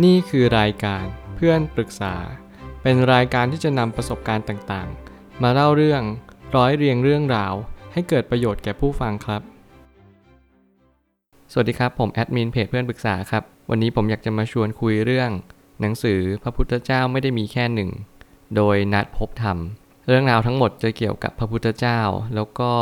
นี่คือรายการเพื่อนปรึกษา เป็นรายการที่จะนำประสบการณ์ต่างๆ มาเล่าเรื่องร้อยเรียงเรื่องราว ให้เกิดประโยชน์แก่ผู้ฟังครับ สวัสดีครับ ผมแอดมินเพจเพื่อนปรึกษาครับ วันนี้ผมอยากจะมาชวนคุยเรื่อง หนังสือพระพุทธเจ้าไม่ได้มีแค่หนึ่ง โดยนัดพบธรรม เรื่องราวทั้งหมดจะเกี่ยวกับพระพุทธเจ้า แล้วก็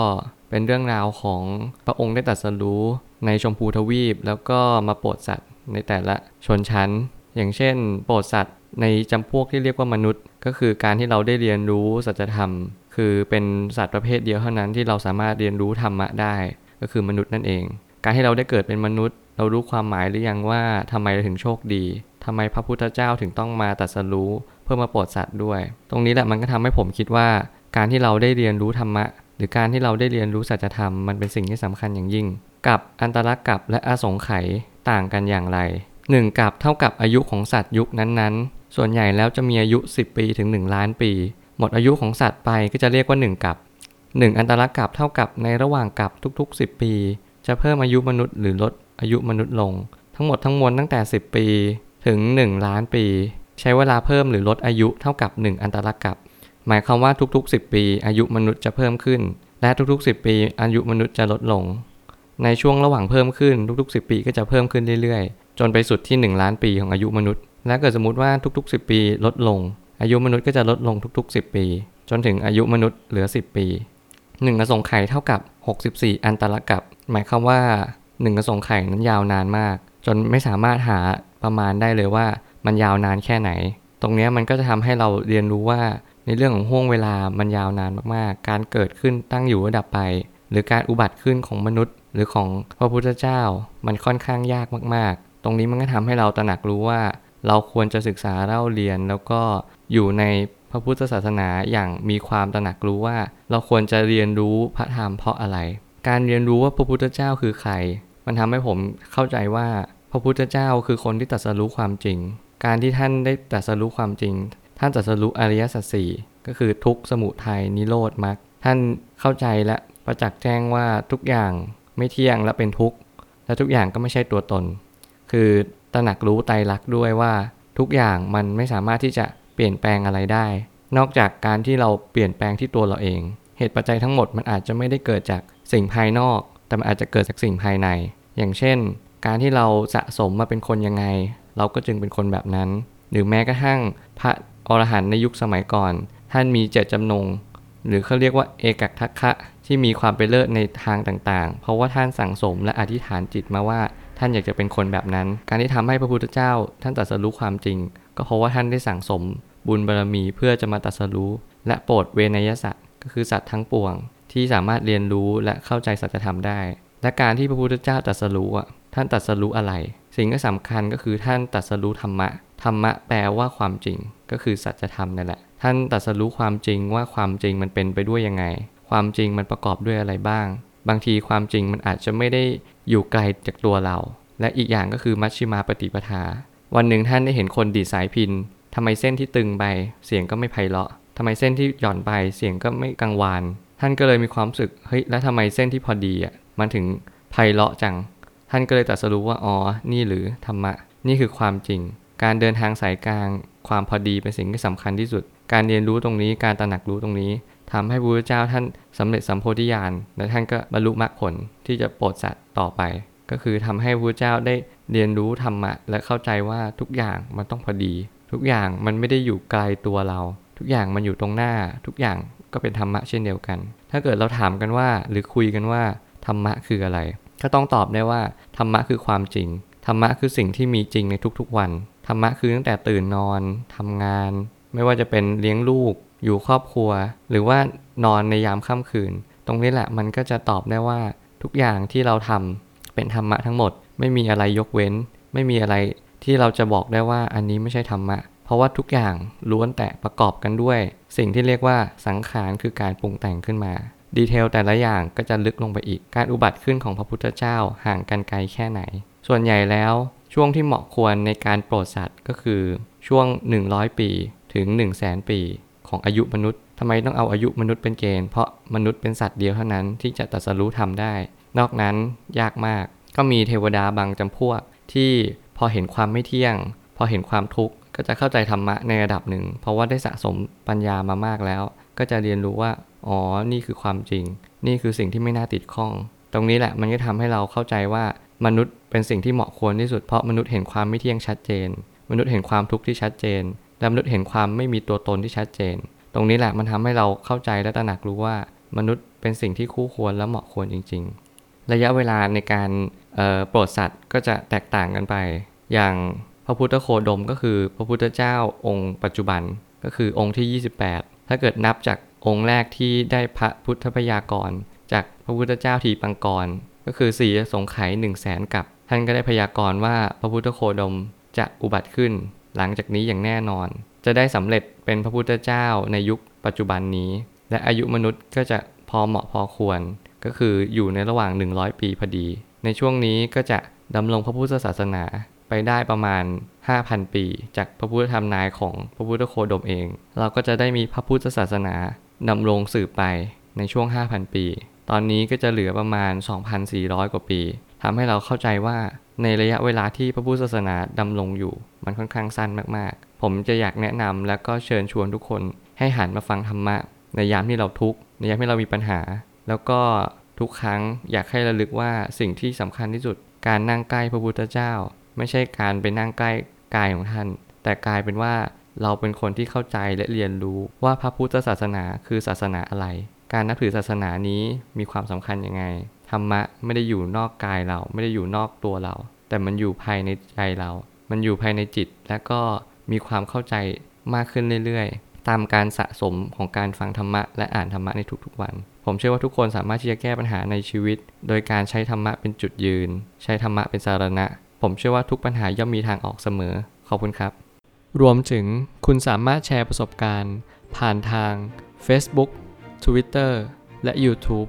เป็นเรื่องราวของพระองค์ได้ตรัสรู้ในชมพูทวีป แล้วก็มาโปรดสัตว์ ในแต่ละชนชั้น อย่างเช่น โปรดสัตว์ในจำพวกที่เรียกว่ามนุษย์ ก็คือการที่เราได้เรียนรู้สัจธรรม คือเป็นสัตว์ประเภทเดียวเท่านั้นที่เราสามารถเรียนรู้ธรรมะได้ ก็คือมนุษย์นั่นเอง การที่เราได้เกิดเป็นมนุษย์ เรารู้ความหมายหรือยังว่าทำไมเราถึงโชคดีทำไมพระพุทธเจ้าถึงต้องมาตรัสรู้เพื่อมาโปรดสัตว์ด้วย ตรงนี้แหละมันก็ทำให้ผมคิดว่า การที่เราได้เรียนรู้ธรรมะ หรือการที่เราได้เรียนรู้สัจธรรมมันเป็นสิ่งที่สำคัญอย่างยิ่ง กับอันตรกับและอสงไขย ต่างกันอย่างไร 1 กับเท่ากับอายุของสัตว์ยุคนั้นๆ ส่วนใหญ่แล้วจะมีอายุ 10 ปีถึง 1 ล้านปี หมดอายุของสัตว์ไปก็จะเรียกว่า 1 กับ 1 อันตรกับเท่ากับในระหว่างกับทุกๆ 10 ปี จะเพิ่มอายุมนุษย์หรือลดอายุมนุษย์ลง ทั้งหมดทั้งมวลตั้งแต่ 10 ปีถึง 1 ล้านปี ใช้เวลาเพิ่มหรือลดอายุเท่ากับ 1 อันตรกับ หมายความว่าทุกๆ 10 ปี อายุมนุษย์จะเพิ่มขึ้น และทุกๆ 10 ปี อายุมนุษย์จะลดลง ในช่วงระหว่างเพิ่มขึ้นทุกๆ 10 ปีก็จะเพิ่มขึ้นเรื่อยๆ จนไปสุดที่ 1 ล้านปีของอายุมนุษย์ และเกิดสมมติว่าทุกๆ 10 ปีลดลง อายุมนุษย์ก็จะลดลงทุกๆ 10 ปี จนถึงอายุมนุษย์เหลือ 10 ปี1กระสงไข่เท่ากับ 64 อันตรกับ หมายความว่า1กระสงไข่นั้นยาวนานมาก จนไม่สามารถหาประมาณได้เลยว่ามันยาวนานแค่ไหน ตรงนี้มันก็จะทำให้เราเรียนรู้ว่าในเรื่องของห่วงเวลามันยาวนานมากๆ การเกิดขึ้นตั้งอยู่ระดับไป หรือการอุบัติขึ้นของมนุษย์ หรือของพระพุทธเจ้ามันค่อนข้างยากมาก ๆ ตรงนี้มันก็ทำให้เราตระหนักรู้ว่า เราควรจะศึกษาเล่าเรียนแล้วก็อยู่ในพระพุทธศาสนาอย่างมีความตระหนักรู้ว่า เราควรจะเรียนรู้พระธรรมเพราะอะไร การเรียนรู้ว่าพระพุทธเจ้าคือใคร มันทำให้ผมเข้าใจว่าพระพุทธเจ้าคือคนที่ตรัสรู้ความจริง การที่ท่านได้ตรัสรู้ความจริง ท่านตรัสรู้อริยสัจสี่ก็คือทุกขสมุทัยนิโรธมรรคท่านเข้าใจและประจักษ์แจ้งว่าทุกอย่าง ไม่เที่ยงและเป็นทุกข์ และทุกอย่างก็ไม่ใช่ตัวตน คือตระหนักรู้ไตรลักษณ์ด้วยว่าทุกอย่างมันไม่สามารถที่จะเปลี่ยนแปลงอะไรได้ นอกจากการที่เราเปลี่ยนแปลงที่ตัวเราเอง เหตุปัจจัยทั้งหมดมันอาจจะไม่ได้เกิดจากสิ่งภายนอก แต่มันอาจจะเกิดจากสิ่งภายใน อย่างเช่น การที่เราสะสมมาเป็นคนยังไง เราก็จึงเป็นคนแบบนั้น หรือแม้กระทั่งพระอรหันต์ในยุคสมัยก่อน ท่านมีเจตจำนง หรือเขาเรียกว่าเอกักทักคะ ที่มีความไปเลิศในทางต่างๆ เพราะว่าท่านสั่งสมและอธิษฐานจิตมาว่าท่านอยากจะเป็นคนแบบนั้น การที่ทำให้พระพุทธเจ้า ท่านตรัสรู้ความจริง ก็เพราะว่าท่านได้สั่งสม บุญบารรมีเพื่อจะมาตรัสรู้ และโปรดเวนยสัตว์ก็คือสัตว์ทั้งปวง ที่สามารถเรียนรู้และเข้าใจสัจธรรมได้ และการที่พระพุทธเจ้าตรัสรู้อะท่านตรัสรู้อะไร สิ่งที่สำคัญก็คือท่านตรัสรู้ธรรมะธรรมะแปลว่าความจริง ก็คือสัจธรรมนั่นแหละ ท่านตรัสรู้ความจริงว่าความจริงมันเป็นไปด้วยยังไง ความจริงมันประกอบด้วยอะไรบ้าง บางทีความจริงมันอาจจะไม่ได้อยู่ไกลจากตัวเรา และอีกอย่างก็คือมัชชิมาปฏิปทา วันหนึ่งท่านได้เห็นคนดีสายพินทำไมเส้นที่ตึงไปเสียงก็ไม่ไพเราะทำไมเส้นที่หย่อนไปเสียงก็ไม่กังวาน ท่านก็เลยมีความรู้สึกเฮ้ยแล้วทำไมเส้นที่พอดีอะมันถึงไพเราะจัง ท่านก็เลยตรัสรู้ว่าอ๋อนี่หรือธรรมะ นี่คือความจริง การเดินทางสายกลาง ความพอดีเป็นสิ่งที่สำคัญที่สุด การเรียนรู้ตรงนี้การตระหนักรู้ตรงนี้ ทำให้พระพุทธเจ้าท่านสำเร็จสัมโพธิญาณและท่านก็บรรลุมรรคผลที่จะโปรดสัตว์ต่อไป ก็คือทำให้พระพุทธเจ้าได้เรียนรู้ธรรมะและเข้าใจว่าทุกอย่างมันต้องพอดี ทุกอย่างมันไม่ได้อยู่ไกลตัวเรา ทุกอย่างมันอยู่ตรงหน้า ทุกอย่างก็เป็นธรรมะเช่นเดียวกัน ถ้าเกิดเราถามกันว่าหรือคุยกันว่าธรรมะคืออะไร ก็ต้องตอบได้ว่าธรรมะคือความจริงธรรมะคือสิ่งที่มีจริงในทุกๆวันธรรมะคือตั้งแต่ตื่นนอนทำงาน ไม่ว่าจะเป็นเลี้ยงลูก อยู่ครอบครัว หรือว่านอนในยามค่ำคืน ตรงนี้แหละมันก็จะตอบได้ว่าทุกอย่างที่เราทำเป็นธรรมะทั้งหมด ไม่มีอะไรยกเว้น ไม่มีอะไรที่เราจะบอกได้ว่าอันนี้ไม่ใช่ธรรมะ เพราะว่าทุกอย่างล้วนแต่ประกอบกันด้วย สิ่งที่เรียกว่าสังขารคือการปรุงแต่งขึ้นมา ดีเทลแต่ละอย่างก็จะลึกลงไปอีกการอุบัติขึ้นของพระพุทธเจ้าห่างกันไกลแค่ไหน ส่วนใหญ่แล้วช่วงที่เหมาะควรในการโปรดสัตว์ก็คือช่วง 100 ปีถึง 1 0 0 0 0แสนปี ของอายุมนุษย์ทำไมต้องเอาอายุมนุษย์เป็นเกณฑ์ เพราะมนุษย์เป็นสัตว์เดียวเท่านั้นที่จะตรัสรู้ทำได้ นอกนั้นยากมาก ก็มีเทวดาบางจำพวกที่พอเห็นความไม่เที่ยง พอเห็นความทุกข์ก็จะเข้าใจธรรมะในระดับหนึ่ง เพราะว่าได้สะสมปัญญามามากแล้ว ก็จะเรียนรู้ว่า อ๋อ นี่คือความจริง นี่คือสิ่งที่ไม่น่าติดข้อง ตรงนี้แหละมันก็ทำให้เราเข้าใจว่ามนุษย์เป็นสิ่งที่เหมาะควรที่สุดเพราะมนุษย์เห็นความไม่เที่ยงชัดเจน มนุษย์เห็นความทุกข์ที่ชัดเจน และมนุษย์เห็นความไม่มีตัวตนที่ชัดเจน ตรงนี้แหละมันทำให้เราเข้าใจและตระหนักรู้ว่ามนุษย์เป็นสิ่งที่คู่ควรและเหมาะควรจริง ๆ ระยะเวลาในการโปรดสัตว์ก็จะแตกต่างกันไป อย่างพระพุทธโคดมก็คือพระพุทธเจ้าองค์ปัจจุบันก็คือองค์ที่ 28 ถ้าเกิดนับจากองค์แรกที่ได้พระพุทธพยากร จากพระพุทธเจ้าทีปังกร ก็คือสี่สงไข่หนึ่งแสนกับ ท่านก็ได้พยากรณ์ว่าพระพุทธโคดมจะอุบัติขึ้น หลังจากนี้อย่างแน่นอน จะได้สำเร็จเป็นพระพุทธเจ้าในยุคปัจจุบันนี้ และอายุมนุษย์ก็จะพอเหมาะพอควร ก็คืออยู่ในระหว่าง 100 ปีพอดี ในช่วงนี้ก็จะดำรงพระพุทธศาสนาไปได้ประมาณ 5,000 ปี จากพระพุทธธรรมนายของพระพุทธโคดมเอง เราก็จะได้มีพระพุทธศาสนาดำรงสืบไปในช่วง 5,000 ปี ตอนนี้ก็จะเหลือประมาณ 2,400 กว่าปีทำให้เราเข้าใจว่า ในระยะเวลาที่พระพุทธศาสนาดำรงอยู่ มันค่อนข้างสั้นมากๆ ผมจะอยากแนะนำและก็เชิญชวนทุกคนให้หันมาฟังธรรมะ ในยามที่เราทุกข์ในยามที่เรามีปัญหา แล้วก็ทุกครั้งอยากให้ระลึกว่าสิ่งที่สำคัญที่สุด การนั่งใกล้พระพุทธเจ้า ไม่ใช่การไปนั่งใกล้กายของท่าน แต่กลายเป็นว่าเราเป็นคนที่เข้าใจและเรียนรู้ว่าพระพุทธศาสนาคือศาสนาอะไร การนับถือศาสนานี้มีความสำคัญยังไง ธรรมะไม่ได้อยู่นอกกายเรา ไม่ได้อยู่นอกตัวเรา แต่มันอยู่ภายในใจเรา มันอยู่ภายในจิต และก็มีความเข้าใจมากขึ้นเรื่อยๆ ตามการสะสมของการฟังธรรมะ และอ่านธรรมะในทุกๆวัน ผมเชื่อว่าทุกคนสามารถที่จะแก้ปัญหาในชีวิต โดยการใช้ธรรมะเป็นจุดยืน ใช้ธรรมะเป็นสารณะ ผมเชื่อว่าทุกปัญหาย่อมมีทางออกเสมอ ขอบคุณครับ รวมถึงคุณสามารถแชร์ประสบการณ์ ผ่านทาง Facebook Twitter และ YouTube